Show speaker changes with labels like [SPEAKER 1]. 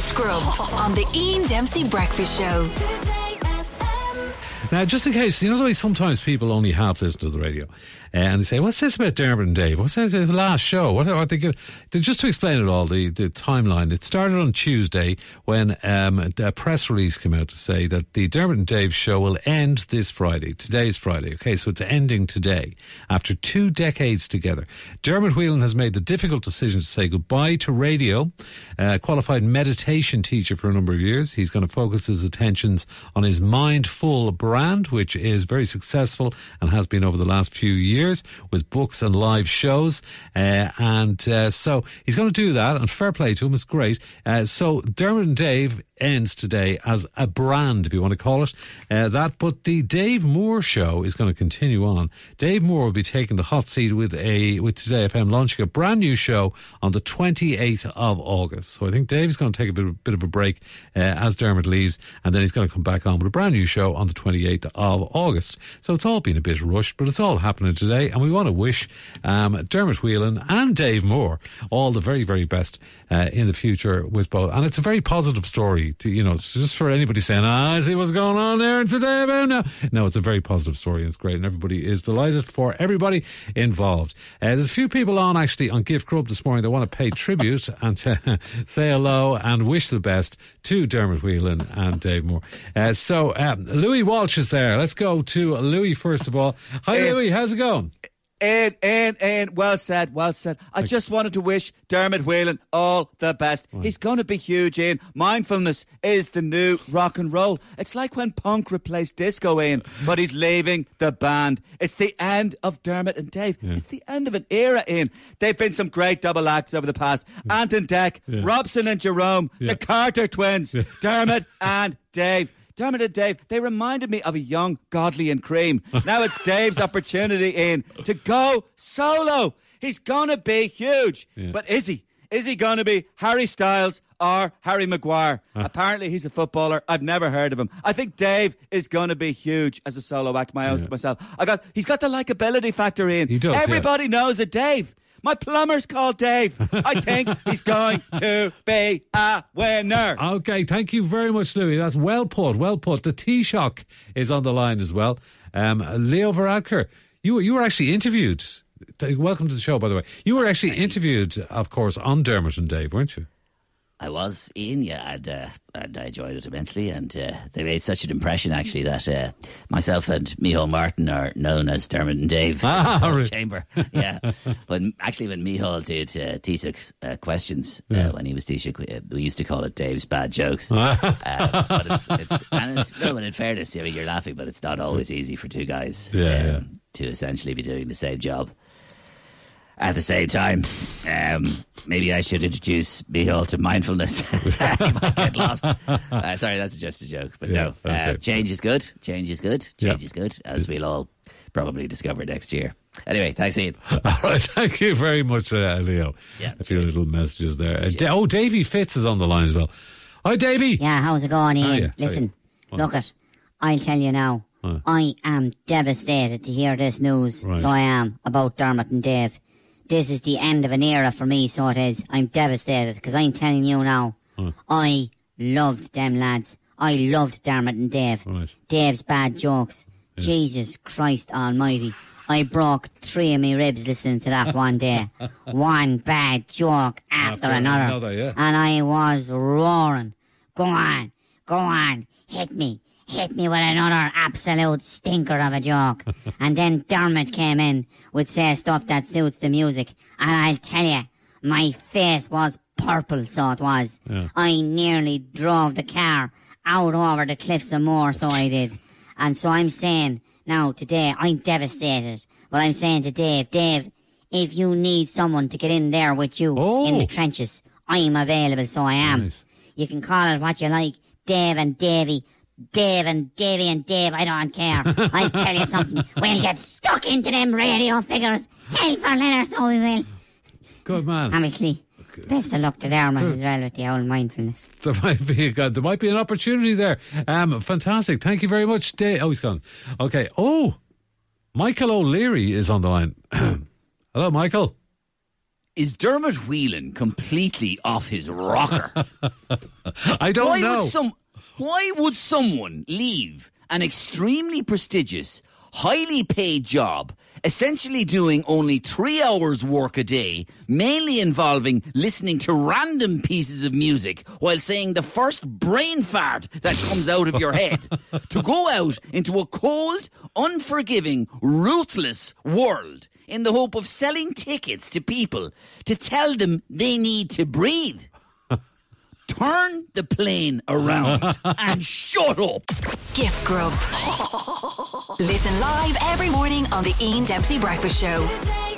[SPEAKER 1] Gift Grub on the Ian Dempsey Breakfast Show.
[SPEAKER 2] Now, just in case, you know the way sometimes people only half listen to the radio, and they say, "What's this about Dermot and Dave? What's this last show? What are they give?" Just to explain it all, the, the timeline. It started on Tuesday when um, a press release came out to say that the Dermot and Dave show will end this Friday. Today's Friday, okay, so it's ending today after two decades together. Dermot Whelan has made the difficult decision to say goodbye to radio. Uh, qualified meditation teacher for a number of years, he's going to focus his attentions on his mindful brand, which is very successful and has been over the last few years with books and live shows. Uh, and uh, so he's going to do that, and fair play to him, it's great. Uh, so Dermot and Dave ends today as a brand, if you want to call it uh, that. But the Dave Moore show is going to continue on. Dave Moore will be taking the hot seat with a with Today FM launching a brand new show on the 28th of August. So I think Dave is going to take a bit, bit of a break uh, as Dermot leaves, and then he's going to come back on with a brand new show on the 28th of August. So it's all been a bit rushed, but it's all happening today, and we want to wish um, Dermot Whelan and Dave Moore all the very, very best uh, in the future with both. And it's a very positive story, to, you know, just for anybody saying, ah, I see what's going on there today about now. No, it's a very positive story and it's great. And everybody is delighted for everybody involved. Uh, there's a few people on actually on Gift Grub this morning that want to pay tribute and to say hello and wish the best to Dermot Whelan and Dave Moore. Uh, so, um, Louis Walsh is there. Let's go to Louis first of all. Hi, Louis. How's it going?
[SPEAKER 3] And, and, and, well said, well said. I just wanted to wish Dermot Whelan all the best. Right. He's going to be huge, In Mindfulness is the new rock and roll. It's like when punk replaced disco, In but he's leaving the band. It's the end of Dermot and Dave. Yeah. It's the end of an era, In They've been some great double acts over the past. Yeah. Ant and Dec, yeah. Robson and Jerome, the Carter twins, Dermot and Dave. Dermot and Dave, they reminded me of a young Godley and Creme. Now it's Dave's opportunity in to go solo. He's gonna be huge. Yeah. But is he? Is he gonna be Harry Styles or Harry Maguire? Apparently he's a footballer. I've never heard of him. I think Dave is gonna be huge as a solo act my own yeah. myself. I got he's got the likability factor in.
[SPEAKER 2] He does,
[SPEAKER 3] Everybody
[SPEAKER 2] yeah.
[SPEAKER 3] knows a Dave. My plumber's called Dave. I think he's going to be a winner.
[SPEAKER 2] Okay, thank you very much, Louis. That's well put, well put. The Taoiseach is on the line as well. Um, Leo Varadkar, you, you were actually interviewed. Welcome to the show, by the way. You were actually interviewed, of course, on Dermot and Dave, weren't you?
[SPEAKER 4] I was in, yeah, and, uh, and I enjoyed it immensely. And uh, they made such an impression, actually, that uh, myself and Micheál Martin are known as Dermot and Dave ah, really? Chamber. Yeah, but actually, when Micheál did uh, Taoiseach uh, questions uh, yeah. when he was Taoiseach, uh, we used to call it Dave's bad jokes. uh, but it's, it's and it's no, and in fairness, I mean, you're laughing, but it's not always easy for two guys
[SPEAKER 2] yeah, um, yeah.
[SPEAKER 4] to essentially be doing the same job at the same time, um, maybe I should introduce Micheál to mindfulness. he might get lost. Uh, sorry, that's just a joke. But yeah, no, uh, change is good. Change is good. Change is good, as we'll all probably discover next year. Anyway, thanks, Ian.
[SPEAKER 2] All right, thank you very much, uh, Leo. Yeah, a few cheers. little messages there. Uh, oh, Davy Fitz is on the line as well. Hi, Davy.
[SPEAKER 5] Yeah, how's it going, Ian? Listen, look it. I'll tell you now. I am devastated to hear this news. Right. So I am about Dermot and Dave this is the end of an era for me, so it is. I'm devastated because I'm telling you now. I loved them lads. I loved Dermot and Dave. Right. Dave's bad jokes. Yeah. Jesus Christ Almighty. I broke three of my ribs listening to that one day. one bad joke after, after another. another yeah. And I was roaring. Go on, go on, hit me, hit me with another absolute stinker of a joke. and then Dermot came in would say stuff that suits the music. And I'll tell you, my face was purple, so it was. Yeah. I nearly drove the car out over the cliffs of Moher, so I did. And so I'm saying, now today, I'm devastated. But I'm saying to Dave, Dave, if you need someone to get in there with you oh. in the oh. trenches, I'm available, so I am. Nice. You can call it what you like, Dave and Davy, Dave and Davy and Dave, I don't care. I'll tell you something. We'll get stuck into them radio figures. Hell for leather, so we will.
[SPEAKER 2] Good man.
[SPEAKER 5] Obviously. Best of luck to Dermot as well with the old mindfulness.
[SPEAKER 2] There might be a, there might be an opportunity there. Um, fantastic. Thank you very much, Dave. Oh, he's gone. Okay. Oh, Michael O'Leary is on the line. Hello, Michael.
[SPEAKER 6] Is Dermot Whelan completely off his rocker?
[SPEAKER 2] I don't
[SPEAKER 4] why
[SPEAKER 2] know.
[SPEAKER 4] Would some, why would someone leave an extremely prestigious, highly paid job, essentially doing only three hours work a day, mainly involving listening to random pieces of music while saying the first brain fart that comes out of your head, to go out into a cold, unforgiving, ruthless world in the hope of selling tickets to people to tell them they need to breathe. Turn the plane around and shut up.
[SPEAKER 1] Gift Grub. Listen live every morning on the Ian Dempsey Breakfast Show.